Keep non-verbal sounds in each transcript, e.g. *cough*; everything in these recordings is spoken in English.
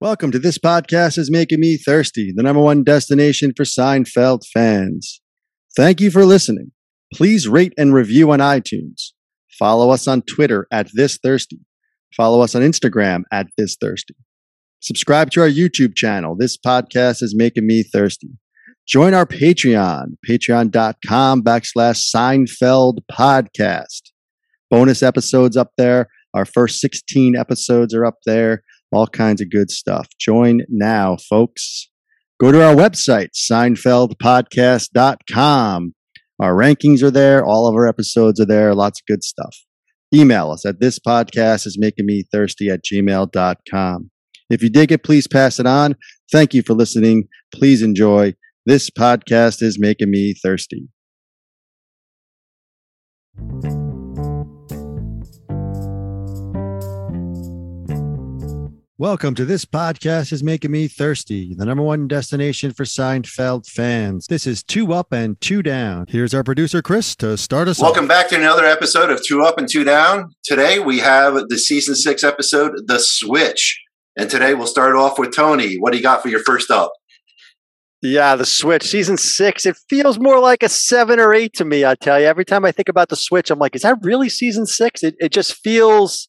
Welcome to This Podcast is Making Me Thirsty, the number one destination for Seinfeld fans. Thank you for listening. Please rate and review on iTunes. Follow us on Twitter at This Thirsty. Follow us on Instagram at This Thirsty. Subscribe to our YouTube channel. This podcast is making me thirsty. Join our Patreon, patreon.com backslash Seinfeld podcast. Bonus episodes up there. Our first 16 episodes are up there all kinds of good stuff. Join now, folks. Go to our website, SeinfeldPodcast.com. Our rankings are there. All of our episodes are there. Lots of good stuff. Email us at this podcast is making me thirsty at gmail.com. If you dig it, please pass it on. Thank you for listening. Please enjoy. This podcast is making me thirsty. Welcome to this podcast is making me thirsty, the number one destination for Seinfeld fans. This is two up and two down. Here's our producer Chris to start us. Welcome off. back to another episode of Two Up and Two Down. Today we have the season six episode, The Switch, and today we'll start off with Tony. What do you got for your first up? Yeah, the Switch season six. It feels more like a seven or eight to me. I tell you, every time I think about the Switch, I'm like, is that really season six? It it just feels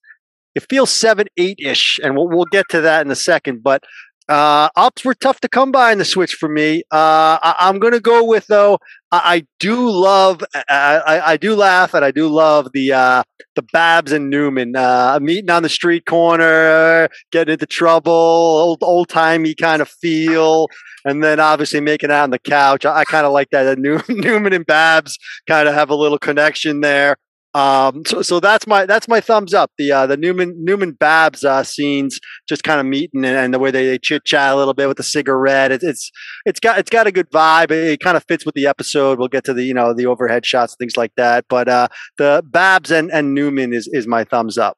it feels seven, eight ish, and we'll we'll get to that in a second. But uh, were tough to come by in the Switch for me. Uh, I, am going to go with though. I, I do love, I, I, I, do laugh, and I do love the uh, the Babs and Newman uh, meeting on the street corner, getting into trouble, old old timey kind of feel, and then obviously making out on the couch. I, I kind of like that. *laughs* Newman and Babs kind of have a little connection there. Um, so, so that's my that's my thumbs up. The uh, the Newman Newman Babs uh, scenes, just kind of meeting and, and, the way they, they chit chat a little bit with the cigarette. It, it's it's got it's got a good vibe. It, it, kind of fits with the episode. We'll get to the you know the overhead shots, things like that. But uh, the Babs and, and Newman is is my thumbs up.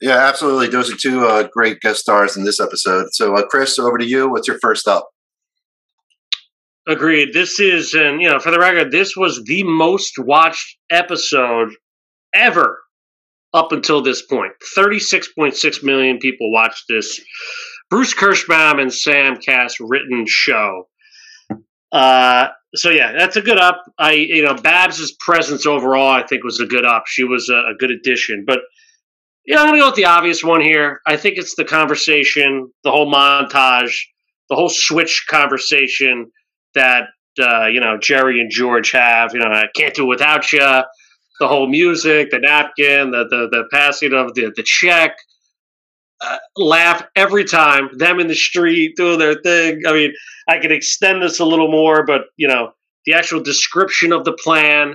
Yeah, absolutely. Those are two uh, great guest stars in this episode. So, uh, Chris, over to you. What's your first up? Agreed. This is, and you know, for the record, this was the most watched episode ever up until this point. 36.6 million people watched this Bruce Kirschbaum and Sam Kass written show. Uh, so yeah, that's a good up. I, you know, Babs's presence overall, I think, was a good up. She was a, a good addition. But yeah, I'm gonna go with the obvious one here. I think it's the conversation, the whole montage, the whole switch conversation that uh, you know Jerry and George have. You know, I can't do without you. The whole music, the napkin, the the, the passing of the the check. Uh, laugh every time. Them in the street doing their thing. I mean, I can extend this a little more, but you know, the actual description of the plan.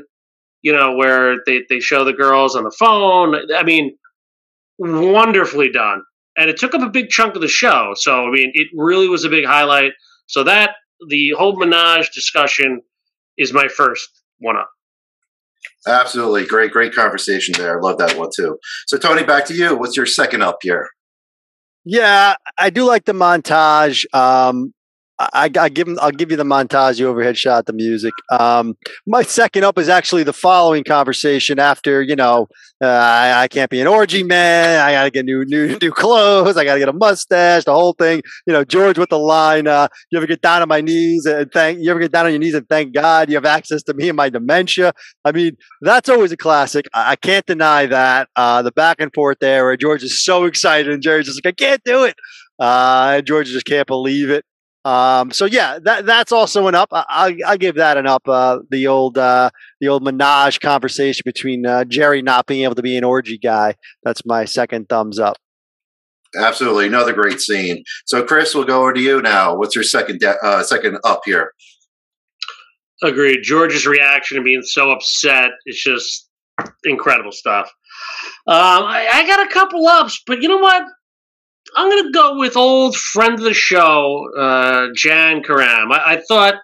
You know, where they they show the girls on the phone. I mean, wonderfully done. And it took up a big chunk of the show. So, I mean, it really was a big highlight. So that the whole menage discussion is my first one up. Absolutely. Great, great conversation there. I love that one too. So, Tony, back to you. What's your second up here? Yeah, I do like the montage. Um, I, I give I'll give you the montage, the overhead shot, the music. Um, my second up is actually the following conversation. After you know, uh, I, I, can't be an orgy man. I got to get new new new clothes. I got to get a mustache. The whole thing. You know, George with the line. Uh, you ever get down on my knees and thank? You ever get down on your knees and thank God you have access to me and my dementia? I mean, that's always a classic. I, I can't deny that. Uh, the back and forth there, where George is so excited and Jerry's just like, I can't do it. Uh, George just can't believe it. Um, so yeah, that that's also an up. I, I, give that an up. Uh, the old uh, the old menage conversation between uh, Jerry not being able to be an orgy guy. That's my second thumbs up. Absolutely, another great scene. So Chris, we'll go over to you now. What's your second de- uh, second up here? Agreed. George's reaction and being so upset is just incredible stuff. Um, I, I got a couple ups, but you know what? I'm going to go with old friend of the show, uh, Jan Karam. I, I, thought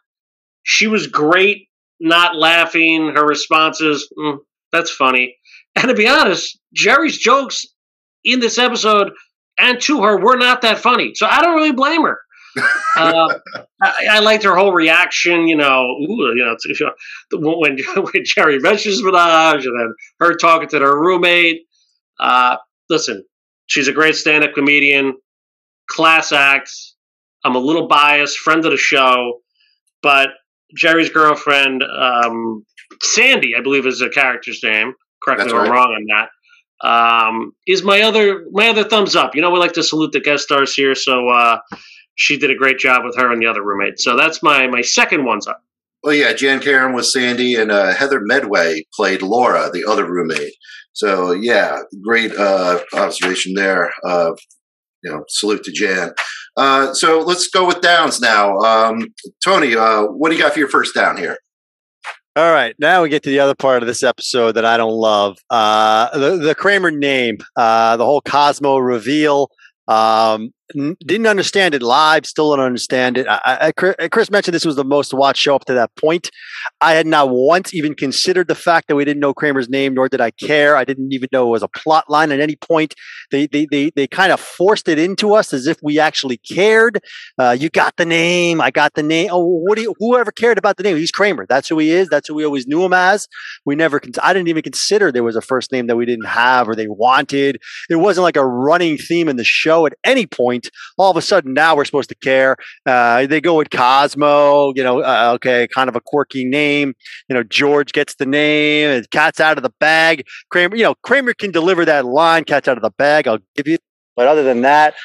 she was great, not laughing. Her responses, mm, that's funny. And to be honest, Jerry's jokes in this episode and to her were not that funny. So I don't really blame her. *laughs* uh, I, I, liked her whole reaction, you know, ooh, you know, to, *laughs* when, *laughs* when Jerry mentions Menage and then her talking to her roommate. Uh, listen, she's a great stand-up comedian. class act. I'm a little biased, friend of the show, but Jerry's girlfriend, um, Sandy, I believe is the character's name. Correct me if I'm wrong on that. Um, is my other my other thumbs up. You know, we like to salute the guest stars here, so uh, she did a great job with her and the other roommate. So that's my my second one's up. Well, yeah, Jan Karen was Sandy, and uh, Heather Medway played Laura, the other roommate. So, yeah, great uh, observation there. Uh, you know, salute to Jan. Uh, so let's go with downs now. Um, Tony, uh, what do you got for your first down here? All right, now we get to the other part of this episode that I don't love. Uh, the the Kramer name, uh, the whole Cosmo reveal. Um, didn't understand it live. Still don't understand it. I, I, Chris- Chris mentioned this was the most watched show up to that point. I had not once even considered the fact that we didn't know Kramer's name, nor did I care. I didn't even know it was a plot line at any point. They they they, they kind of forced it into us as if we actually cared. Uh, you got the name. I got the name. Oh, what do you? Whoever cared about the name? He's Kramer. That's who he is. That's who we always knew him as. We never. I didn't even consider there was a first name that we didn't have or they wanted. It wasn't like a running theme in the show at any point. All of a sudden, now we're supposed to care. Uh, they go with Cosmo. You know, uh, okay, kind of a quirky name. You know, George gets the name. and Cat's out of the bag. Kramer. You know, Kramer can deliver that line. Cat's out of the bag. I'll give you. But other than that,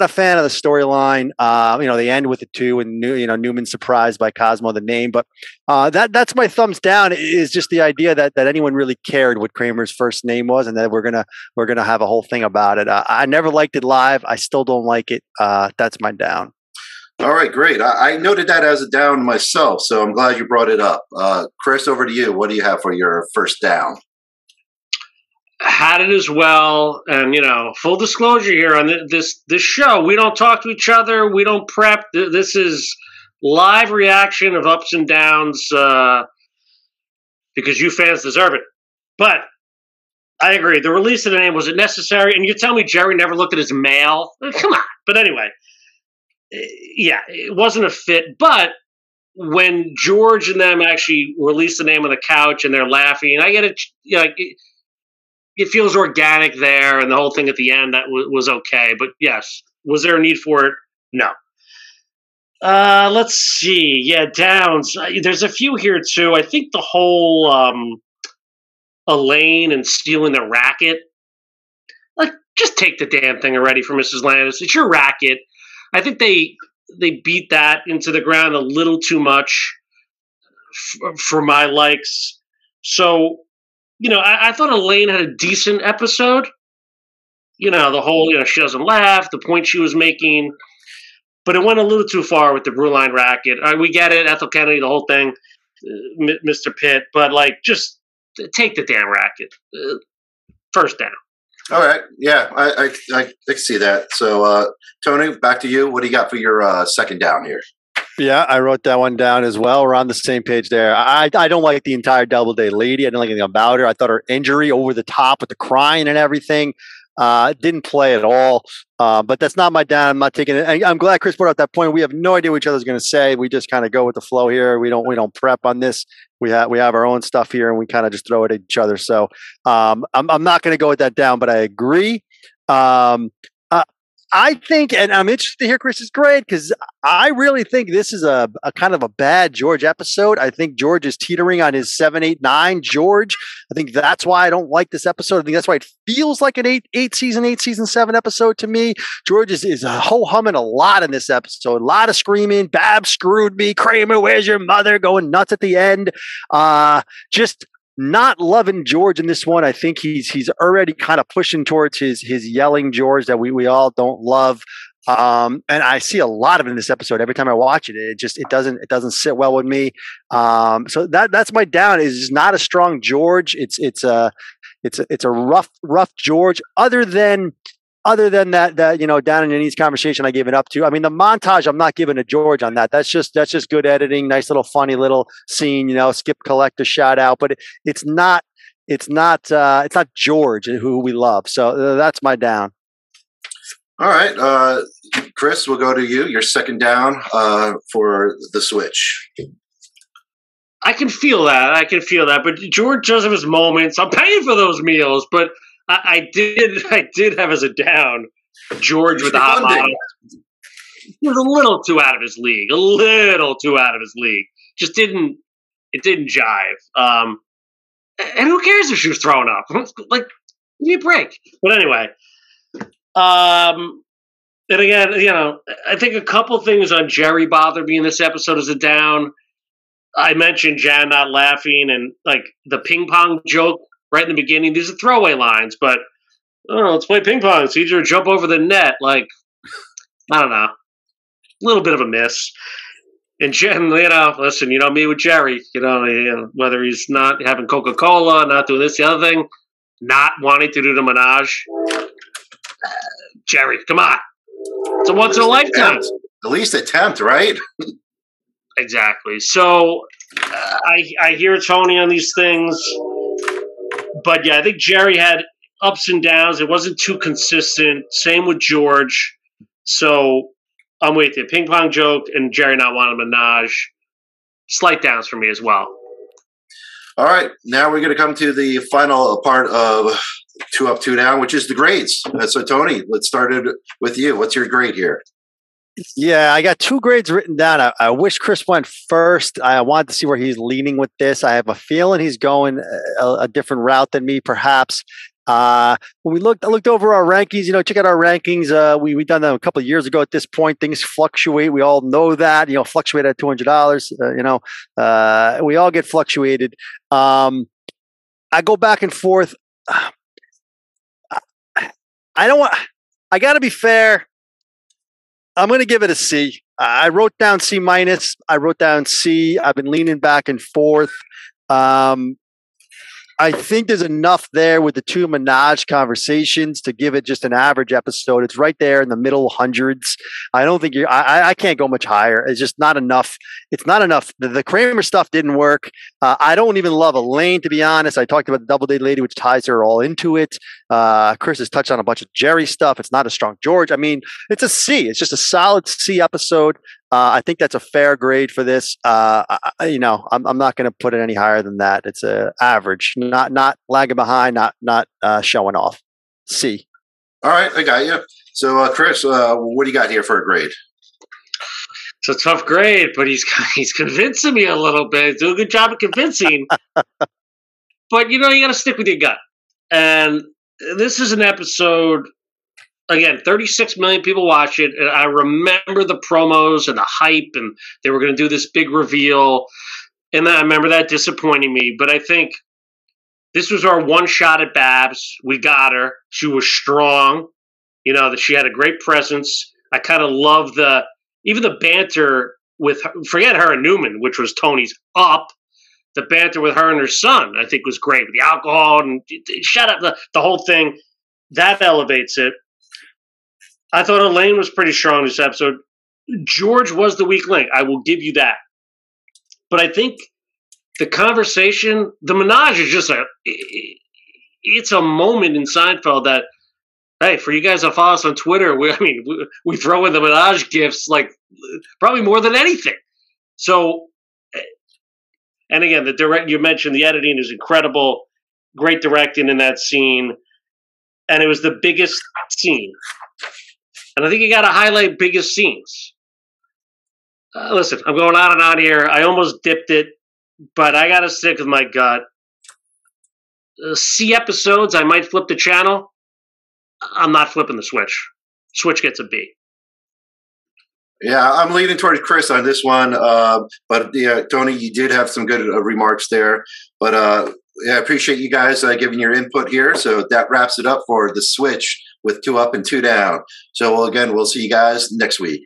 a fan of the storyline. Uh, you know, they end with the two, and New, you know Newman surprised by Cosmo the name. But uh, that that's my thumbs down. Is just the idea that that anyone really cared what Kramer's first name was, and that we're gonna we're gonna have a whole thing about it. Uh, I never liked it live. I still don't like it. Uh, that's my down. All right, great. I, I noted that as a down myself, so I'm glad you brought it up. Uh, Chris, over to you. What do you have for your first down? Had it as well. And you know, full disclosure here on thi- this this show, we don't talk to each other. We don't prep. This is live reaction of ups and downs uh, because you fans deserve it. But I agree. The release of the name was it necessary? And you tell me Jerry never looked at his mail? Eh, Come on. But anyway, eh, yeah, it wasn't a fit. But when George and them actually released the name on the couch and they're laughing, I get it. You know, it, feels organic there, and the whole thing at the end that w- was okay. But yes, was there a need for it? No. Uh, let's see. Yeah, downs. There's a few here too. I think the whole um, Elaine and stealing the racket. Like, just take the damn thing already from Mrs. Landis. It's your racket. I think they they beat that into the ground a little too much f- for my likes. So you know, I, I thought Elaine had a decent episode. You know, the whole, you know, she doesn't laugh, the point she was making, but it went a little too far with the Brewline racket. Uh, we get it, Ethel Kennedy, the whole thing, uh, Mr. Pitt, but like, just take the damn racket. Uh, first down. All right. Yeah, I, I, I, I can see that. So, uh, Tony, back to you. What do you got for your uh, second down here? Yeah, I wrote that one down as well. We're on the same page there. I I don't like the entire Double Day Lady. I didn't like anything about her. I thought her injury over the top with the crying and everything uh, didn't play at all. Uh, but that's not my down. I'm not taking it. I- I'm glad Chris brought up that point. We have no idea what each other's going to say. We just kind of go with the flow here. We don't we don't prep on this. We have we have our own stuff here, and we kind of just throw it at each other. So um, I'm I'm not going to go with that down, but I agree. Um, I think, and I'm interested to hear Chris's grade because I really think this is a, a kind of a bad George episode. I think George is teetering on his seven, eight, nine. George. I think that's why I don't like this episode. I think that's why it feels like an eight, eight season, eight season, seven episode to me. George is, is ho humming a lot in this episode. A lot of screaming. Bab screwed me. Kramer, where's your mother? Going nuts at the end. Uh, just not loving George in this one. I think he's he's already kind of pushing towards his his yelling George that we we all don't love. Um, and I see a lot of it in this episode. Every time I watch it, it just it doesn't it doesn't sit well with me. Um, so that that's my down. Is not a strong George. It's it's a it's a, it's a rough rough George. Other than other than that that you know down in Annie's conversation, I gave it up to. I mean the montage, I'm not giving a George on that. That's just that's just good editing. Nice little funny little scene. You know, skip Collector shout out, but it, it's not it's not uh, it's not George who we love. So uh, that's my down. All right, uh, Chris, we'll go to you. Your second down uh, for the switch. I can feel that. I can feel that. But George does have his moments. I'm paying for those meals, but I, I did *laughs* I did have as a down George with the hot bottom. He was a little too out of his league. A little too out of his league. Just didn't. It didn't jive. Um, and who cares if she was throwing up? like, give me a break. But anyway, um, and again, you know, I think a couple things on Jerry bothered me in this episode as a down. I mentioned Jan not laughing and like the ping pong joke right in the beginning. These are throwaway lines, but oh, let's play ping pong. It's easier to jump over the net. Like, I don't know. A little bit of a miss. And Jen, you know, listen, you know me with Jerry, you know, you know whether he's not having Coca Cola, not doing this, the other thing, not wanting to do the menage. Jerry, come on. It's a once in a lifetime. At least attempt, right? exactly. So uh, I I hear Tony on these things, but yeah, I think Jerry had ups and downs. It wasn't too consistent. Same with George. So I'm with you. Ping pong joke and Jerry not wanting menage. Slight downs for me as well. All right, now we're going to come to the final part of two up, two down, which is the grades. Uh, so, Tony, let's start it with you. What's your grade here? Yeah, I got two grades written down. I, I, wish Chris went first. I wanted to see where he's leaning with this. I have a feeling he's going a, a different route than me, perhaps. Uh, when we looked, I looked over our rankings. You know, check out our rankings. Uh, we we done them a couple of years ago. At this point, things fluctuate. We all know that. You know, fluctuate at two hundred dollars. Uh, you know, uh, we all get fluctuated. Um, I go back and forth. *sighs* I don't want. I got to be fair. I'm going to give it a C. I wrote down C minus. I wrote down C. I've been leaning back and forth. Um, I think there's enough there with the two menage conversations to give it just an average episode. It's right there in the middle hundreds. I don't think you I, I can't go much higher. It's just not enough. It's not enough. The, the Kramer stuff didn't work. Uh, I don't even love Elaine, to be honest. I talked about the Double Date Lady, which ties her all into it. Uh, Chris has touched on a bunch of Jerry stuff. It's not a strong George. I mean, it's a C. It's just a solid C episode. Uh, I think that's a fair grade for this. Uh, I, you know, I'm, I'm not going to put it any higher than that. It's a average, not not lagging behind, not not uh, showing off. C. All right, I got you. So, uh, Chris, uh, what do you got here for a grade? It's a tough grade, but he's *laughs* he's convincing me a little bit. Do a good job of convincing. *laughs* but you know, you got to stick with your gut. And this is an episode again, 36 million people watch it. And I remember the promos and the hype, and they were going to do this big reveal. And I remember that disappointing me. But I think this was our one shot at Babs. We got her. She was strong. You know, that she had a great presence. I kind of love the, even the banter with, her, forget her and Newman, which was Tony's up. The banter with her and her son, I think, was great the alcohol and shut up the, the whole thing. That elevates it. I thought Elaine was pretty strong this episode. George was the weak link. I will give you that. But I think the conversation, the menage is just a, it's a moment in Seinfeld that, hey, for you guys that follow us on Twitter, we, *laughs* I mean, we, we throw in the menage gifts like probably more than anything. So, and again, the direct, you mentioned the editing is incredible, great directing in that scene. And it was the biggest scene and I think you got to highlight biggest scenes. Uh, listen, I'm going on and on here. I almost dipped it, but I got to stick with my gut. Uh, C episodes, I might flip the channel. I'm not flipping the switch. Switch gets a B. Yeah, I'm leaning toward Chris on this one. Uh, but yeah, Tony, you did have some good uh, remarks there. But uh, yeah, I appreciate you guys uh, giving your input here. So that wraps it up for the switch with two up and two down. So, well, again, we'll see you guys next week.